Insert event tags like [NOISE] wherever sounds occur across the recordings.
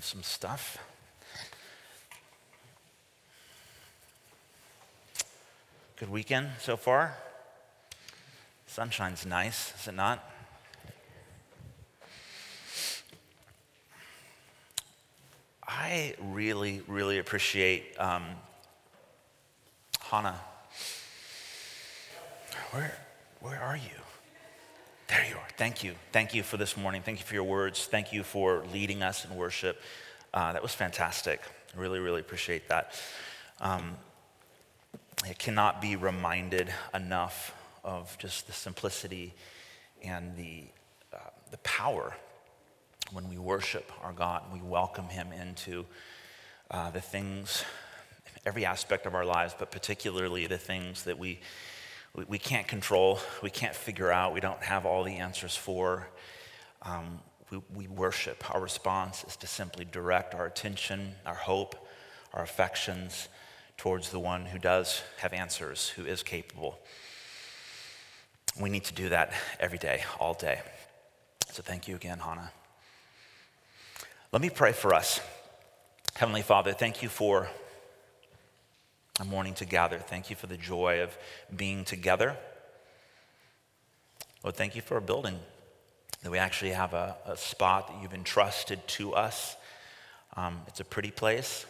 move some stuff. Good weekend so far? Sunshine's nice, is it not? I really, really appreciate um, Hannah. Where, where are you? There you are. Thank you. Thank you for this morning. Thank you for your words. Thank you for leading us in worship. Uh, that was fantastic. Really, really appreciate that. Um, I cannot be reminded enough of just the simplicity and the, uh, the power when we worship our God and we welcome Him into uh, the things, every aspect of our lives, but particularly the things that we, we, we can't control, we can't figure out, we don't have all the answers for. Um, we, we worship. Our response is to simply direct our attention, our hope, our affections towards the one who does have answers, who is capable. We need to do that every day, all day. So thank you again, Hannah. Let me pray for us. Heavenly Father, thank you for a morning together. Thank you for the joy of being together. Lord, thank you for a building that we actually have a, a spot that you've entrusted to us. Um, it's a pretty place.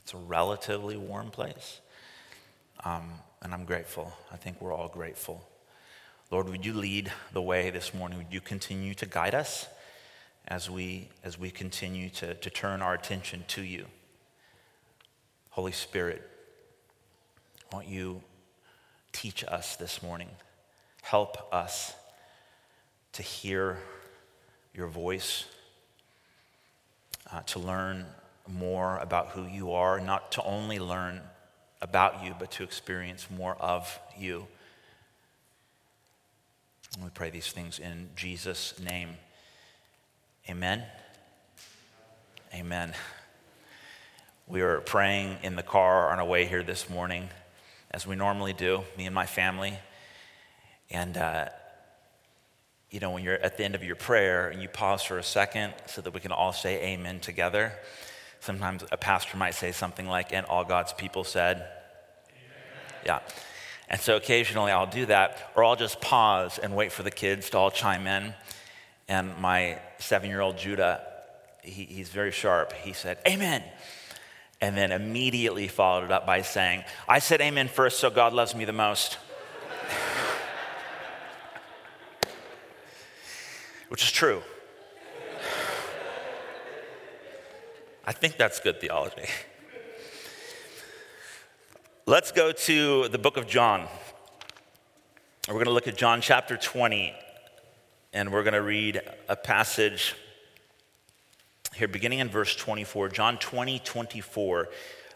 It's a relatively warm place. Um, and I'm grateful. I think we're all grateful. Lord, would you lead the way this morning? Would you continue to guide us as we, as we continue to, to turn our attention to you? Holy Spirit, won't you teach us this morning? Help us to hear your voice, uh, to learn more about who you are, not to only learn about you, but to experience more of you. And we pray these things in Jesus' name. Amen. Amen. We were praying in the car on our way here this morning, as we normally do, me and my family. And, uh, you know, when you're at the end of your prayer and you pause for a second so that we can all say amen together, Sometimes a pastor might say something like, and all God's people said, Amen. Yeah. And so occasionally I'll do that, or I'll just pause and wait for the kids to all chime in. And my seven year old Judah, he, he's very sharp. He said, Amen. And then immediately followed it up by saying, I said amen first, so God loves me the most. [LAUGHS] Which is true. I think that's good theology. Let's go to the book of John. We're going to look at John chapter 20, and we're going to read a passage here beginning in verse 24. John 20, 24.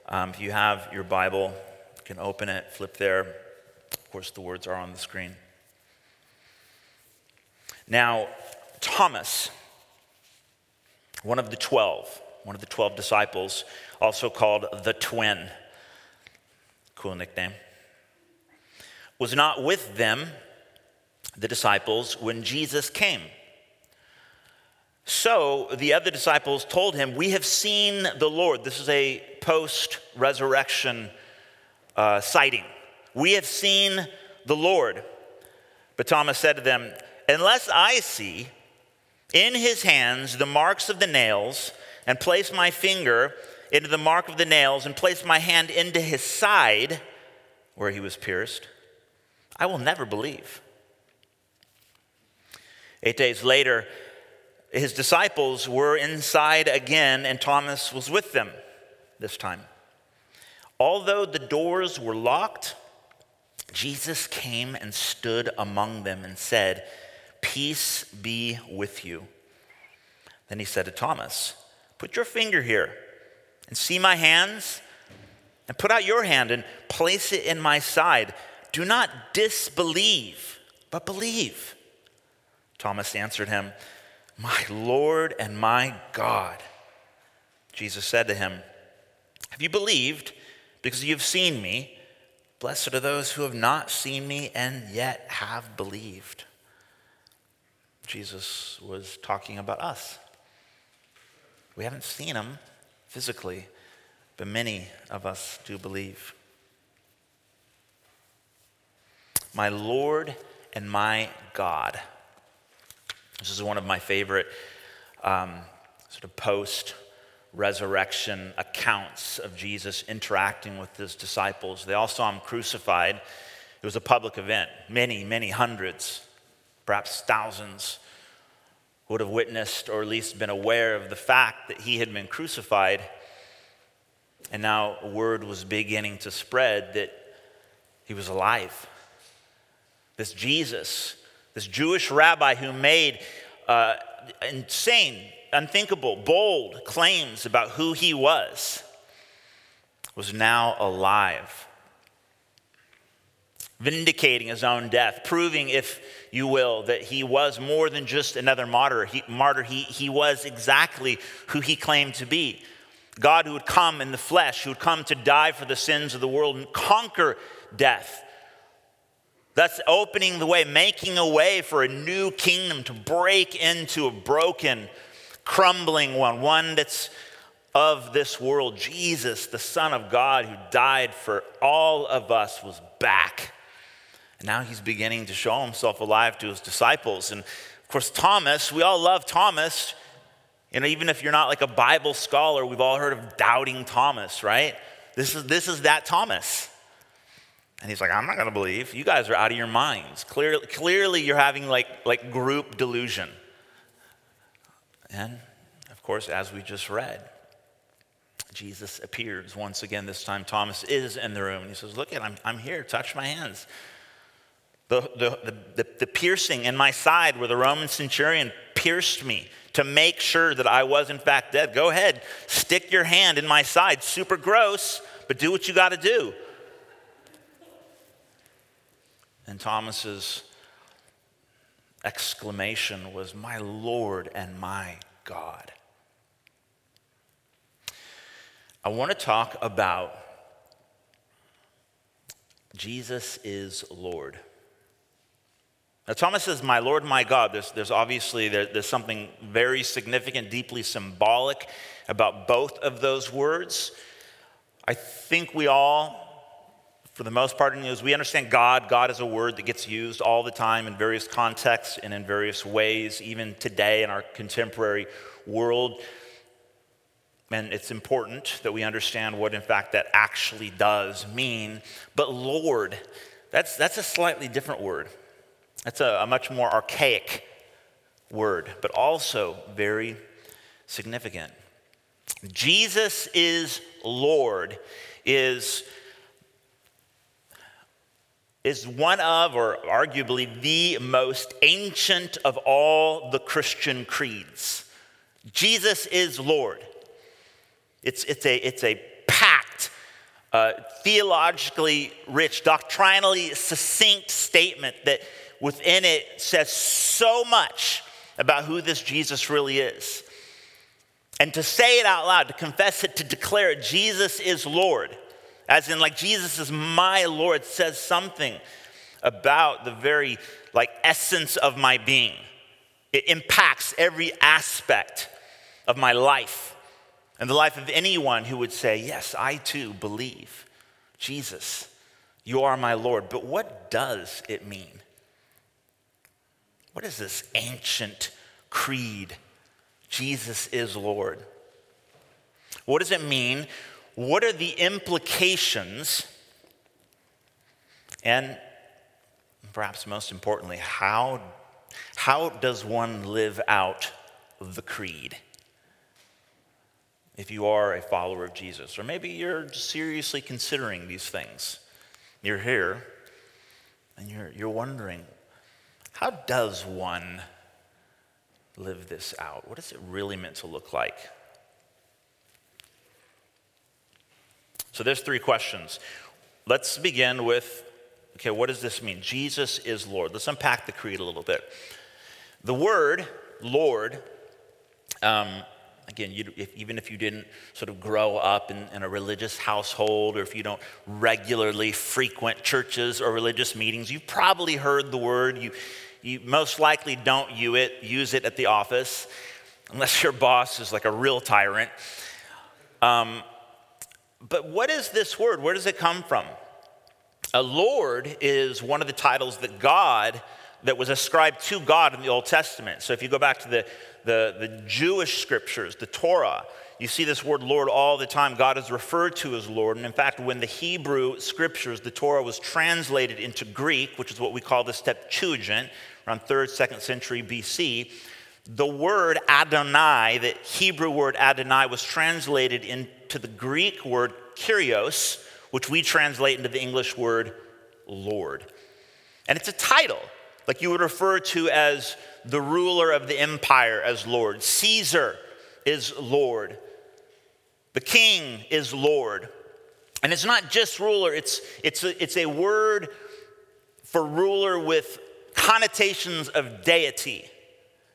Um, if you have your Bible, you can open it, flip there. Of course, the words are on the screen. Now, Thomas, one of the twelve, one of the 12 disciples, also called the twin. Cool nickname. Was not with them, the disciples, when Jesus came. So the other disciples told him, We have seen the Lord. This is a post resurrection uh, sighting. We have seen the Lord. But Thomas said to them, Unless I see in his hands the marks of the nails, and place my finger into the mark of the nails and place my hand into his side where he was pierced, I will never believe. Eight days later, his disciples were inside again, and Thomas was with them this time. Although the doors were locked, Jesus came and stood among them and said, Peace be with you. Then he said to Thomas, Put your finger here and see my hands, and put out your hand and place it in my side. Do not disbelieve, but believe. Thomas answered him, My Lord and my God. Jesus said to him, Have you believed because you've seen me? Blessed are those who have not seen me and yet have believed. Jesus was talking about us We haven't seen him physically, but many of us do believe. My Lord and my God. This is one of my favorite um, sort of post resurrection accounts of Jesus interacting with his disciples. They all saw him crucified. It was a public event. Many, many hundreds, perhaps thousands, would have witnessed or at least been aware of the fact that he had been crucified. And now word was beginning to spread that he was alive. This Jesus, this Jewish rabbi who made uh, insane, unthinkable, bold claims about who he was, was now alive. Vindicating his own death, proving, if you will, that he was more than just another martyr. He, martyr. He, he was exactly who he claimed to be God who would come in the flesh, who would come to die for the sins of the world and conquer death. Thus, opening the way, making a way for a new kingdom to break into a broken, crumbling one, one that's of this world. Jesus, the Son of God, who died for all of us, was back. And now he's beginning to show himself alive to his disciples. And of course, Thomas, we all love Thomas. You know, even if you're not like a Bible scholar, we've all heard of doubting Thomas, right? This is, this is that Thomas. And he's like, I'm not going to believe. You guys are out of your minds. Clearly, clearly you're having like, like group delusion. And of course, as we just read, Jesus appears once again. This time, Thomas is in the room. And he says, Look, at, I'm, I'm here. Touch my hands. The, the, the, the piercing in my side where the Roman centurion pierced me to make sure that I was in fact dead. Go ahead, stick your hand in my side. Super gross, but do what you got to do. And Thomas's exclamation was, My Lord and my God. I want to talk about Jesus is Lord. Now, Thomas says, My Lord, my God. There's, there's obviously there, there's something very significant, deeply symbolic about both of those words. I think we all, for the most part, as we understand God, God is a word that gets used all the time in various contexts and in various ways, even today in our contemporary world. And it's important that we understand what, in fact, that actually does mean. But Lord, that's, that's a slightly different word. That's a, a much more archaic word, but also very significant. Jesus is Lord is, is one of, or arguably the most ancient of all the Christian creeds. Jesus is Lord. It's, it's, a, it's a packed, uh, theologically rich, doctrinally succinct statement that within it says so much about who this Jesus really is. And to say it out loud, to confess it, to declare it, Jesus is Lord, as in, like, Jesus is my Lord, says something about the very, like, essence of my being. It impacts every aspect of my life and the life of anyone who would say, Yes, I too believe Jesus, you are my Lord. But what does it mean? What is this ancient creed? Jesus is Lord. What does it mean? What are the implications? And perhaps most importantly, how, how does one live out the creed? If you are a follower of Jesus, or maybe you're seriously considering these things, you're here and you're, you're wondering, how does one live this out? What is it really meant to look like? So there's three questions. Let's begin with okay, what does this mean? Jesus is Lord. Let's unpack the creed a little bit. The word Lord, um, again, if, even if you didn't sort of grow up in, in, a religious household or if you don't regularly frequent churches or religious meetings, you've probably heard the word. You, you most likely don't use it, use it at the office. unless your boss is like a real tyrant. Um, but what is this word? Where does it come from? A Lord is one of the titles that God, that was ascribed to God in the Old Testament. So if you go back to the, the, the Jewish scriptures, the Torah, you see this word Lord all the time. God is referred to as Lord. And in fact, when the Hebrew scriptures, the Torah, was translated into Greek, which is what we call the Septuagint, around 3rd, 2nd century BC, the word Adonai, the Hebrew word Adonai, was translated into the Greek word Kyrios, which we translate into the English word Lord. And it's a title, like you would refer to as the ruler of the empire as Lord. Caesar is Lord. The king is Lord. And it's not just ruler, it's, it's, a, it's a word for ruler with connotations of deity.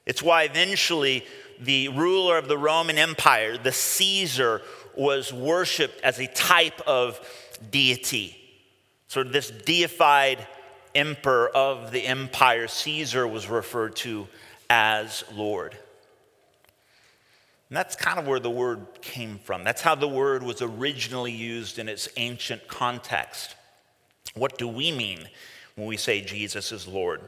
It's why eventually the ruler of the Roman Empire, the Caesar, was worshiped as a type of deity. Sort of this deified emperor of the empire, Caesar was referred to as Lord. And that's kind of where the word came from. That's how the word was originally used in its ancient context. What do we mean when we say Jesus is Lord?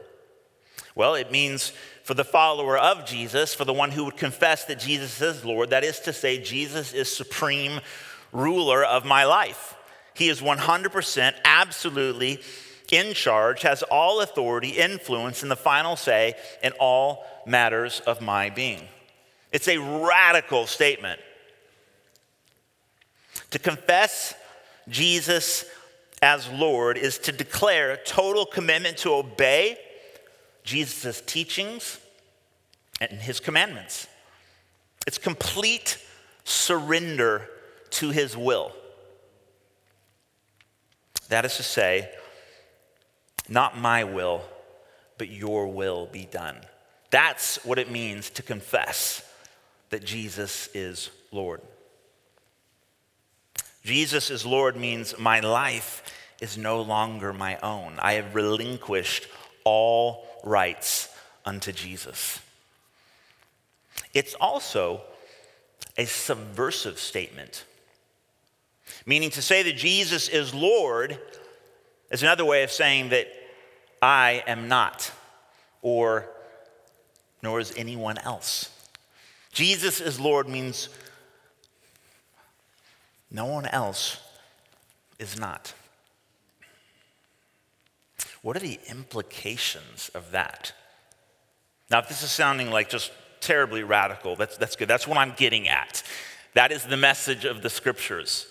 Well, it means for the follower of Jesus, for the one who would confess that Jesus is Lord, that is to say, Jesus is supreme ruler of my life. He is 100% absolutely in charge, has all authority, influence, and the final say in all matters of my being. It's a radical statement. To confess Jesus as Lord is to declare total commitment to obey Jesus' teachings and his commandments. It's complete surrender to his will. That is to say, not my will, but your will be done. That's what it means to confess that Jesus is Lord. Jesus is Lord means my life is no longer my own. I have relinquished all rights unto Jesus. It's also a subversive statement, meaning to say that Jesus is Lord is another way of saying that I am not, or nor is anyone else. Jesus is Lord means no one else is not. What are the implications of that? Now, if this is sounding like just terribly radical, that's, that's good. That's what I'm getting at. That is the message of the scriptures.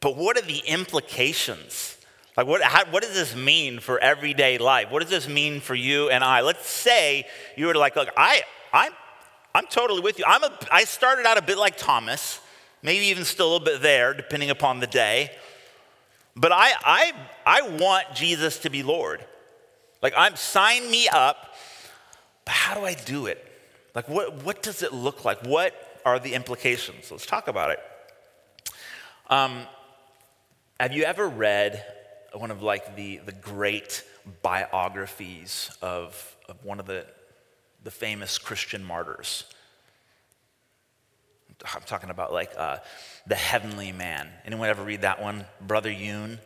But what are the implications? Like, what, how, what does this mean for everyday life? What does this mean for you and I? Let's say you were like, look, I, I'm I'm totally with you. I'm a, I started out a bit like Thomas, maybe even still a little bit there, depending upon the day. But I, I, I want Jesus to be Lord. Like, I'm sign me up, but how do I do it? Like, what, what does it look like? What are the implications? Let's talk about it. Um, have you ever read one of like the, the great biographies of, of one of the the famous Christian martyrs. I'm talking about like uh, the heavenly man. Anyone ever read that one? Brother Yun,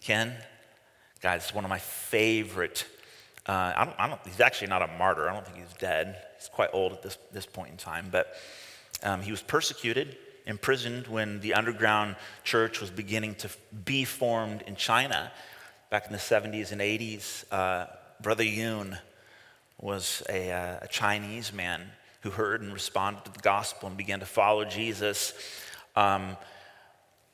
Ken? Guys, it's one of my favorite. Uh, I don't, I don't, he's actually not a martyr. I don't think he's dead. He's quite old at this, this point in time. But um, he was persecuted, imprisoned when the underground church was beginning to be formed in China back in the 70s and 80s. Uh, Brother Yun was a, uh, a, Chinese man who heard and responded to the gospel and began to follow Jesus um,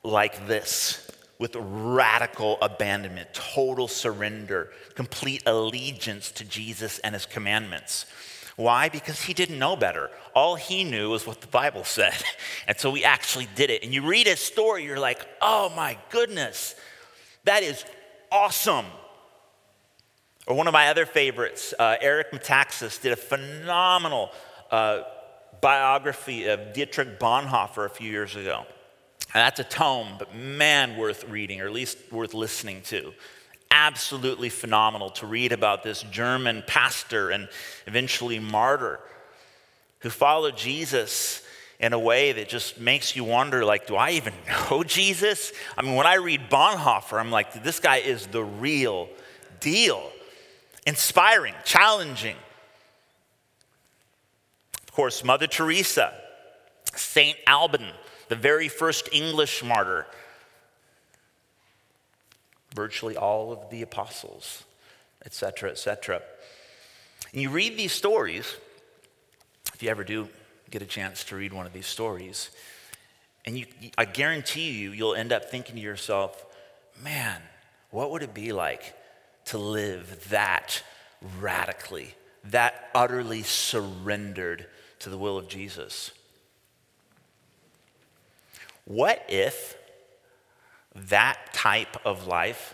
like this with radical abandonment, total surrender, complete allegiance to Jesus and his commandments. Why? Because he didn't know better. All he knew was what the Bible [LAUGHS] said. And so he actually did it. And you read his story, you're like, oh my goodness, that is awesome. Or one of my other favorites, uh, Eric Metaxas did a phenomenal uh, biography of Dietrich Bonhoeffer a few years ago. And that's a tome, but man, worth reading, or at least worth listening to. Absolutely phenomenal to read about this German pastor and eventually martyr who followed Jesus in a way that just makes you wonder like do i even [LAUGHS] know jesus i mean when i read bonhoeffer i'm like this guy is the real deal inspiring challenging course mother teresa saint alban the very first english martyr virtually all of the apostles etc etc and you read these stories if you ever do get a chance to read one of these stories. And you, I guarantee you, you'll end up thinking to yourself, man, what would it be like to live that radically, that utterly surrendered to the will of Jesus? What if that type of life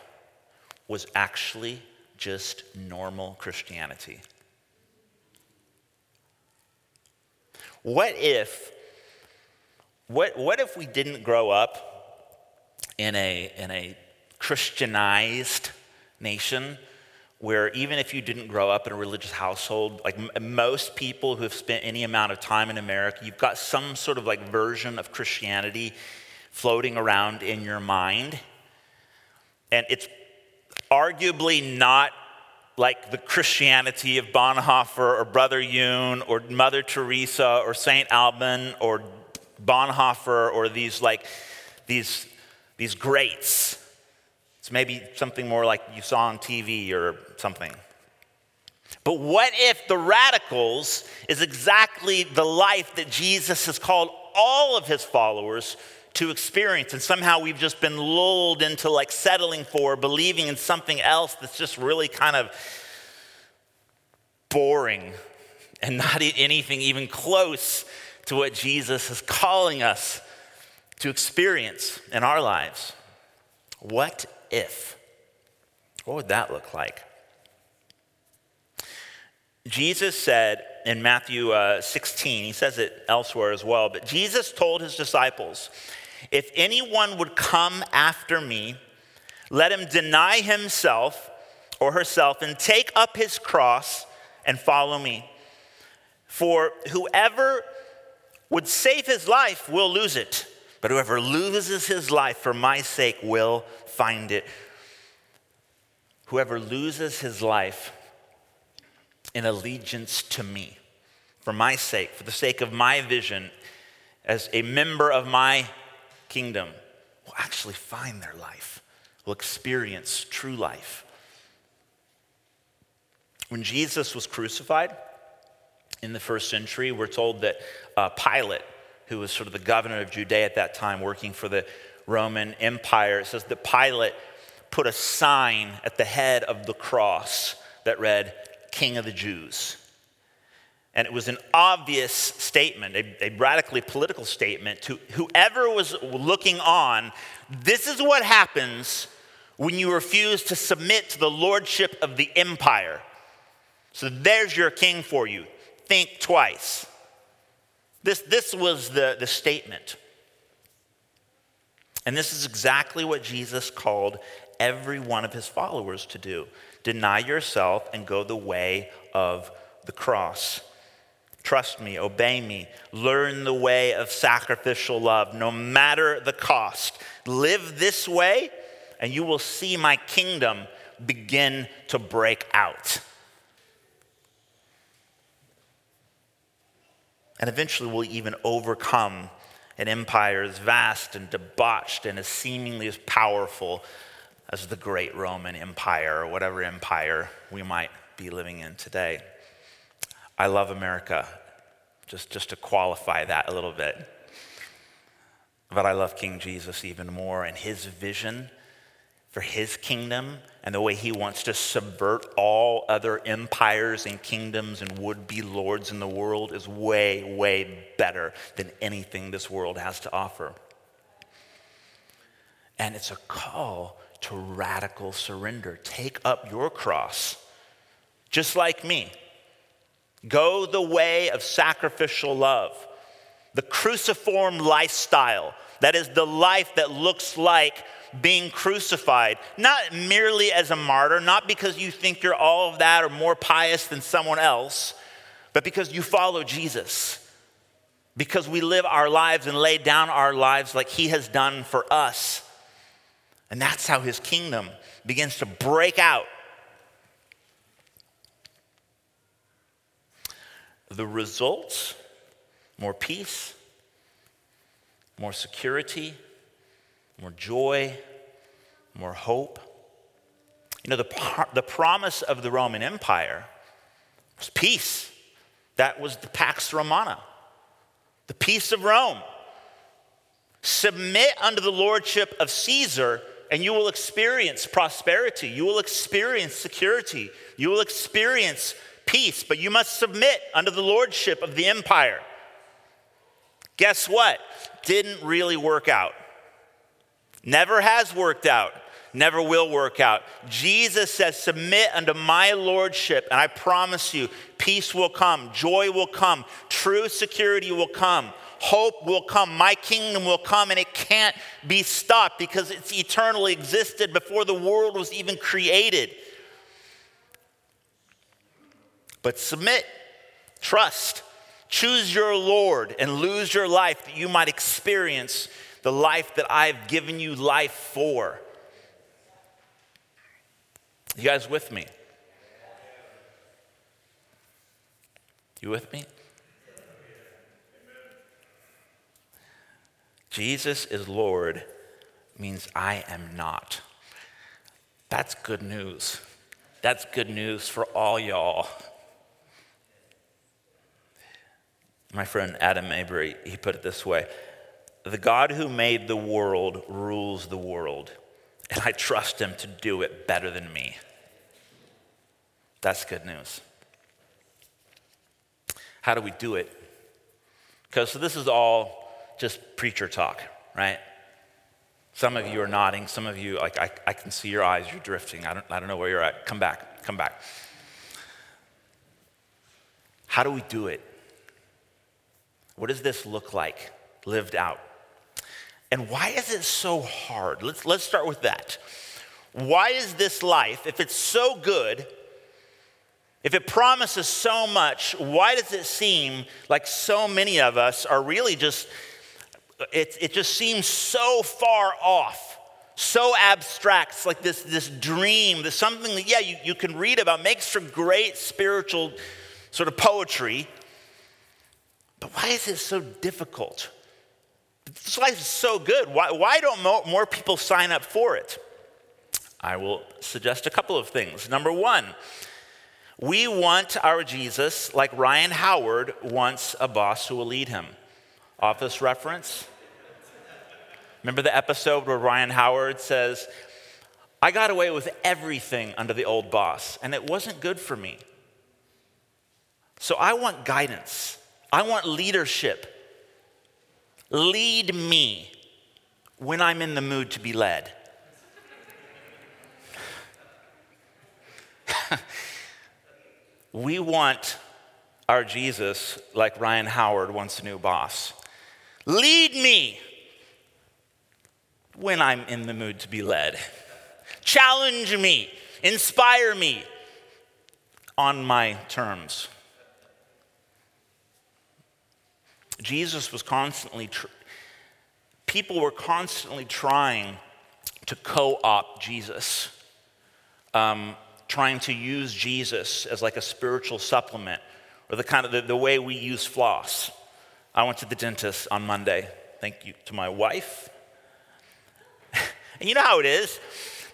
was actually just normal Christianity? What if, what, what if we didn't grow up in a, in a Christianized nation where even if you didn't grow up in a religious household, like m- most people who have spent any amount of time in America, you've got some sort of like version of Christianity floating around in your mind. And it's arguably not like the Christianity of Bonhoeffer or Brother Yun or Mother Teresa or Saint Alban or Bonhoeffer or these like these these greats. It's maybe something more like you saw on TV or something. But what if the radicals is exactly the life that Jesus has called all of his followers to experience. And somehow we've just been lulled into like settling for, believing in something else that's just really kind of boring and not anything even close to what Jesus is calling us to experience in our lives. What if? What would that look like? Jesus said in Matthew uh, 16, he says it elsewhere as well, but Jesus told his disciples, if anyone would come after me, let him deny himself or herself and take up his cross and follow me. For whoever would save his life will lose it, but whoever loses his life for my sake will find it. Whoever loses his life in allegiance to me, for my sake, for the sake of my vision, as a member of my kingdom will actually find their life, will experience true life. When Jesus was crucified in the first century, we're told that uh, Pilate, who was sort of the governor of Judea at that time, working for the Roman Empire, it says that Pilate put a sign at the head of the cross that read, King of the Jews. And it was an obvious statement, a, a, radically political statement to whoever was looking on. This is what happens when you refuse to submit to the lordship of the empire. So there's your king for you. Think twice. This, this was the, the statement. And this is exactly what Jesus called every one of his followers to do deny yourself and go the way of the cross. Trust me, obey me, learn the way of sacrificial love, no matter the cost. Live this way, and you will see my kingdom begin to break out. And eventually, we'll even overcome an empire as vast and debauched and as seemingly as powerful as the great Roman Empire or whatever empire we might be living in today. I love America, just, just to qualify that a little bit. But I love King Jesus even more and his vision for his kingdom and the way he wants to subvert all other empires and kingdoms and would be lords in the world is way, way better than anything this world has to offer. And it's a call to radical surrender. Take up your cross, just like me. Go the way of sacrificial love, the cruciform lifestyle. That is the life that looks like being crucified, not merely as a martyr, not because you think you're all of that or more pious than someone else, but because you follow Jesus. Because we live our lives and lay down our lives like he has done for us. And that's how his kingdom begins to break out. The results more peace, more security, more joy, more hope. You know, the, the promise of the Roman Empire was peace. That was the Pax Romana, the peace of Rome. Submit under the lordship of Caesar, and you will experience prosperity. You will experience security. You will experience peace, but you must submit under the lordship of the empire. Guess what? Didn't really work out. Never has worked out. Never will work out. Jesus says, Submit unto my lordship, and I promise you, peace will come, joy will come, true security will come, hope will come, my kingdom will come, and it can't be stopped because it's eternally existed before the world was even created. But submit, trust, choose your Lord, and lose your life that you might experience the life that I've given you life for. You guys with me? You with me? Jesus is Lord means I am not. That's good news. That's good news for all y'all. My friend Adam Mabry, he put it this way the God who made the world rules the world, and I trust him to do it better than me. That's good news. How do we do it? Because so this is all just preacher talk, right? Some of you are nodding. Some of you, like, I, I can see your eyes, you're drifting. I don't, I don't know where you're at. Come back, come back. How do we do it? What does this look like lived out? And why is it so hard? Let's, let's start with that. Why is this life, if it's so good, if it promises so much, why does it seem like so many of us are really just, it, it just seems so far off, so abstract? It's like this, this dream, this something that, yeah, you, you can read about, makes for great spiritual sort of poetry. But why is it so difficult? This life is so good. Why, why don't more, more people sign up for it? I will suggest a couple of things. Number one, we want our Jesus like Ryan Howard wants a boss who will lead him. Office reference? Remember the episode where Ryan Howard says, I got away with everything under the old boss, and it wasn't good for me. So I want guidance, I want leadership. Lead me when I'm in the mood to be led. [LAUGHS] we want our Jesus like Ryan Howard wants a new boss. Lead me when I'm in the mood to be led. Challenge me, inspire me on my terms. Jesus was constantly, tr- people were constantly trying to co opt Jesus, um, trying to use Jesus as like a spiritual supplement or the kind of the, the way we use floss. I went to the dentist on Monday. Thank you to my wife. [LAUGHS] and you know how it is.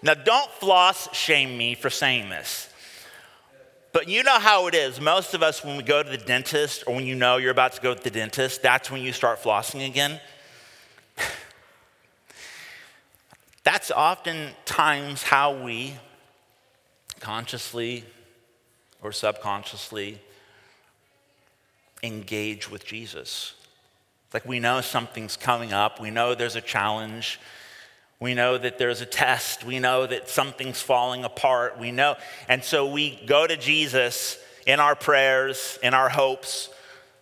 Now, don't floss shame me for saying this. But you know how it is. Most of us, when we go to the dentist or when you know you're about to go to the dentist, that's when you start flossing again. [SIGHS] that's oftentimes how we consciously or subconsciously engage with Jesus. Like we know something's coming up, we know there's a challenge, we know that there's a test. We know that something's falling apart. We know. And so we go to Jesus in our prayers, in our hopes,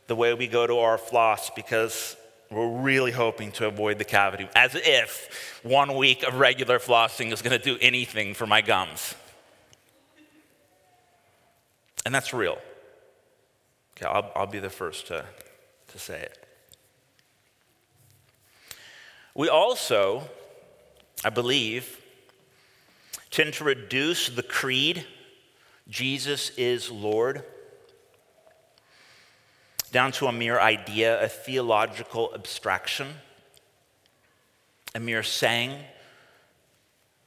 the way we go to our floss because we're really hoping to avoid the cavity, as if one week of regular flossing is going to do anything for my gums. And that's real. Okay, I'll, I'll be the first to, to say it. We also, I believe, tend to reduce the creed, Jesus is Lord, down to a mere idea, a theological abstraction, a mere saying,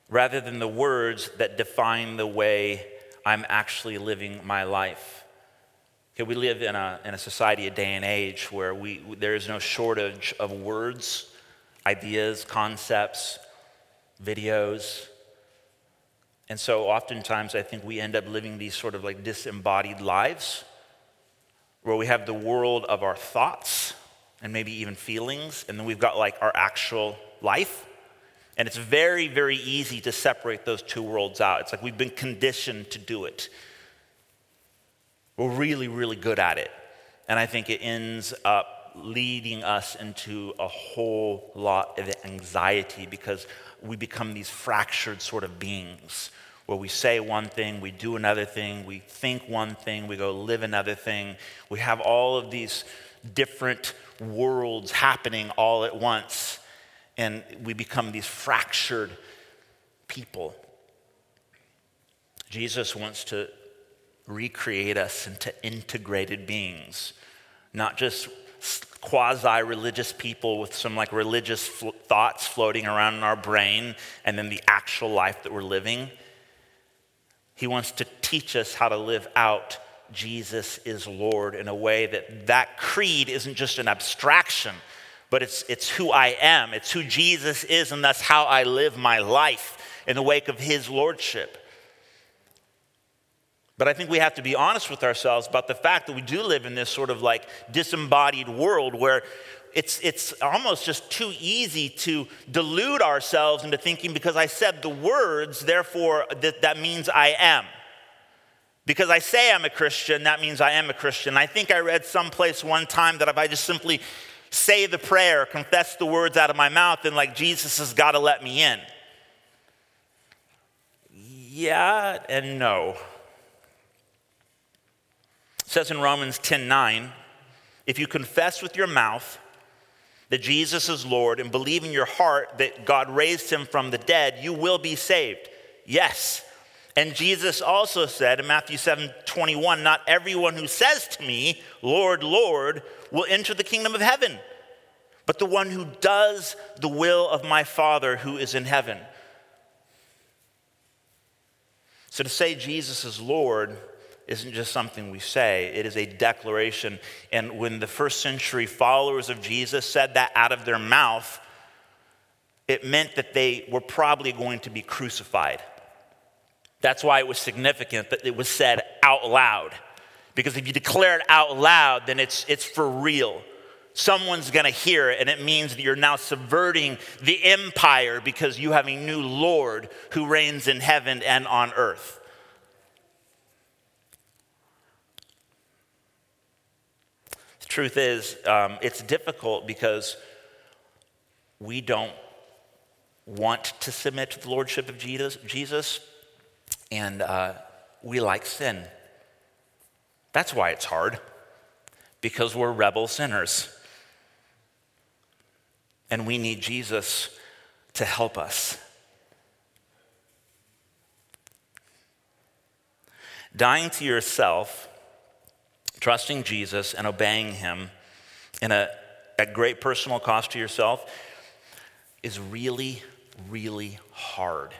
rather than the words that define the way I'm actually living my life. Okay, we live in a, in a society, a day and age where we, there is no shortage of words, ideas, concepts, videos. And so oftentimes I think we end up living these sort of like disembodied lives where we have the world of our thoughts and maybe even feelings, and then we've got like our actual life. And it's very, very easy to separate those two worlds out. It's like we've been conditioned to do it. We're really, really good at it. And I think it ends up leading us into a whole lot of anxiety because we become these fractured sort of beings where we say one thing, we do another thing, we think one thing, we go live another thing. We have all of these different worlds happening all at once, and we become these fractured people. Jesus wants to recreate us into integrated beings, not just quasi religious people with some like religious fl- thoughts floating around in our brain and then the actual life that we're living. He wants to teach us how to live out Jesus is Lord in a way that that creed isn't just an abstraction, but it's, it's who I am. It's who Jesus is, and that's how I live my life in the wake of his lordship. But I think we have to be honest with ourselves about the fact that we do live in this sort of like disembodied world where it's, it's almost just too easy to delude ourselves into thinking because I said the words, therefore that, that means I am. Because I say I'm a Christian, that means I am a Christian. I think I read someplace one time that if I just simply say the prayer, confess the words out of my mouth, then like Jesus has got to let me in. Yeah and no. Says in Romans 10 9, if you confess with your mouth that Jesus is Lord and believe in your heart that God raised him from the dead, you will be saved. Yes. And Jesus also said in Matthew 7 21, Not everyone who says to me, Lord, Lord, will enter the kingdom of heaven, but the one who does the will of my Father who is in heaven. So to say Jesus is Lord isn't just something we say, it is a declaration. And when the first century followers of Jesus said that out of their mouth, it meant that they were probably going to be crucified. That's why it was significant that it was said out loud. Because if you declare it out loud, then it's, it's for real. Someone's gonna hear it, and it means that you're now subverting the empire because you have a new Lord who reigns in heaven and on earth. Truth is, um, it's difficult because we don't want to submit to the lordship of Jesus, Jesus and uh, we like sin. That's why it's hard, because we're rebel sinners. And we need Jesus to help us. Dying to yourself trusting Jesus and obeying him in a, at great personal cost to yourself is really, really hard.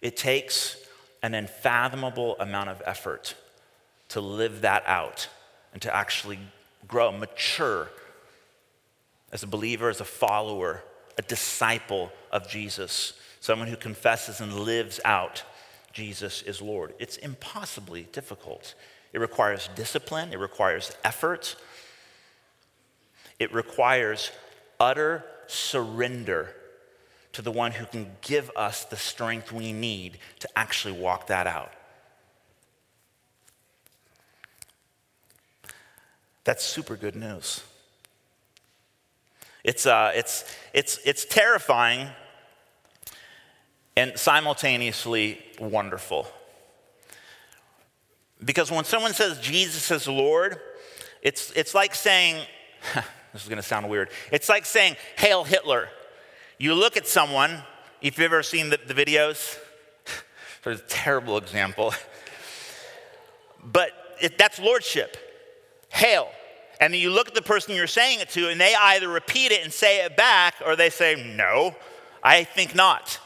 It takes an unfathomable amount of effort to live that out and to actually grow, mature as a believer, as a follower, a disciple of Jesus, someone who confesses and lives out Jesus is Lord. It's impossibly difficult. It requires discipline, it requires effort, it requires utter surrender to the one who can give us the strength we need to actually walk that out. That's super good news. It's, uh, it's, it's, it's terrifying and simultaneously wonderful. Because when someone says Jesus is Lord, it's, it's like saying, [LAUGHS] this is gonna sound weird. It's like saying, Hail Hitler. You look at someone, if you've ever seen the, the videos, [LAUGHS] it's a terrible example, [LAUGHS] but it, that's lordship. Hail. And then you look at the person you're saying it to, and they either repeat it and say it back, or they say, No, I think not.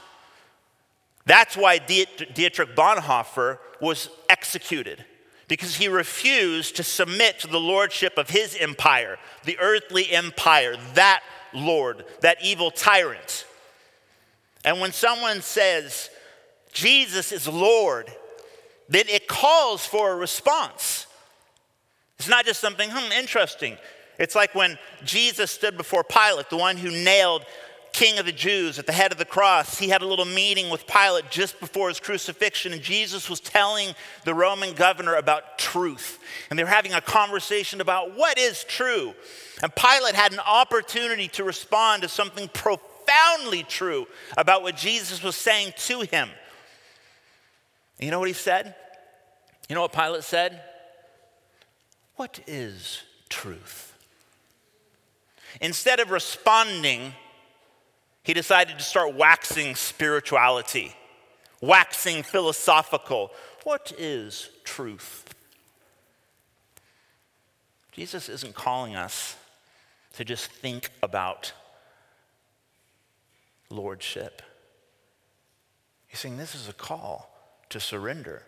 That's why Dietrich Bonhoeffer was executed because he refused to submit to the lordship of his empire, the earthly empire, that Lord, that evil tyrant. And when someone says, Jesus is Lord, then it calls for a response. It's not just something, hmm, interesting. It's like when Jesus stood before Pilate, the one who nailed king of the Jews at the head of the cross, he had a little meeting with Pilate just before his crucifixion, and Jesus was telling the Roman governor about truth. And they were having a conversation about what is true. And Pilate had an opportunity to respond to something profoundly true about what Jesus was saying to him. And you know what he said? You know what Pilate said? What is truth? Instead of responding, he decided to start waxing spirituality, waxing philosophical. What is truth? Jesus isn't calling us to just think about lordship. He's saying this is a call to surrender.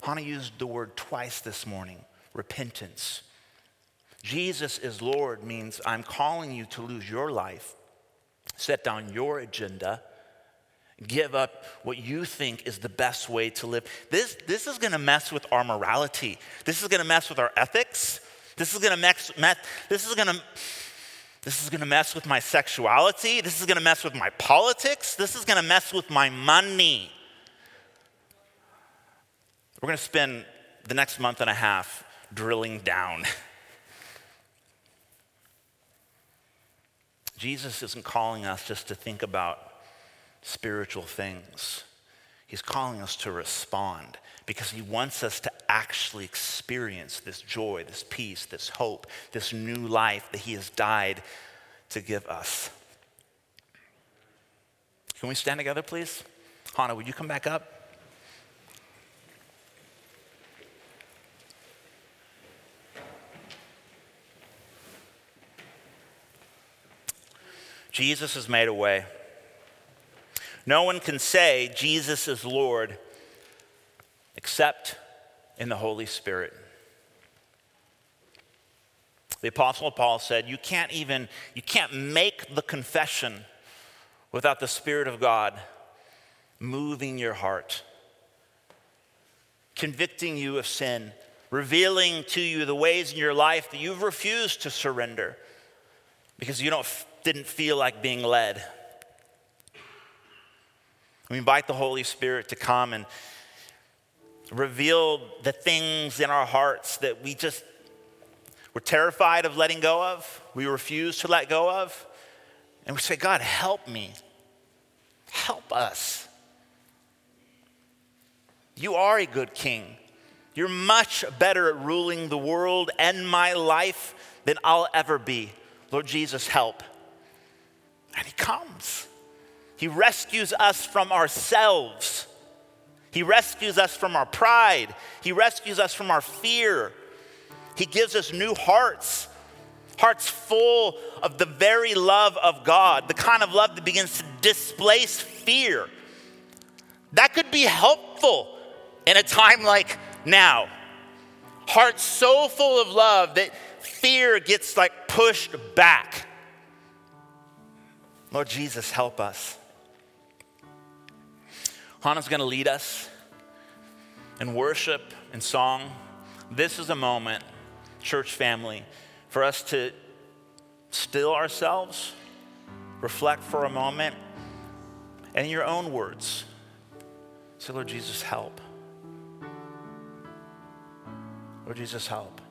Hannah used the word twice this morning repentance. Jesus is Lord means I'm calling you to lose your life set down your agenda, give up what you think is the best way to live. This, this is gonna mess with our morality. This is gonna mess with our ethics. This is gonna mess, mess this is gonna this is gonna mess with my sexuality. This is gonna mess with my politics. This is gonna mess with my money. We're gonna spend the next month and a half drilling down [LAUGHS] Jesus isn't calling us just to think about spiritual things. He's calling us to respond because he wants us to actually experience this joy, this peace, this hope, this new life that he has died to give us. Can we stand together, please? Hannah, would you come back up? Jesus has made a way. No one can say Jesus is Lord except in the Holy Spirit. The apostle Paul said, you can't even you can't make the confession without the spirit of God moving your heart, convicting you of sin, revealing to you the ways in your life that you've refused to surrender because you don't didn't feel like being led. We invite the Holy Spirit to come and reveal the things in our hearts that we just we're terrified of letting go of, we refuse to let go of. And we say, God, help me. Help us. You are a good king. You're much better at ruling the world and my life than I'll ever be. Lord Jesus, help. And He comes. He rescues us from ourselves. He rescues us from our pride. He rescues us from our fear. He gives us new hearts, hearts full of the very love of God, the kind of love that begins to displace fear. That could be helpful in a time like now. Hearts so full of love that fear gets like pushed back. Lord Jesus, help us. Hannah's going to lead us in worship and song. This is a moment, church family, for us to still ourselves, reflect for a moment, and in your own words, say, Lord Jesus, help. Lord Jesus, help.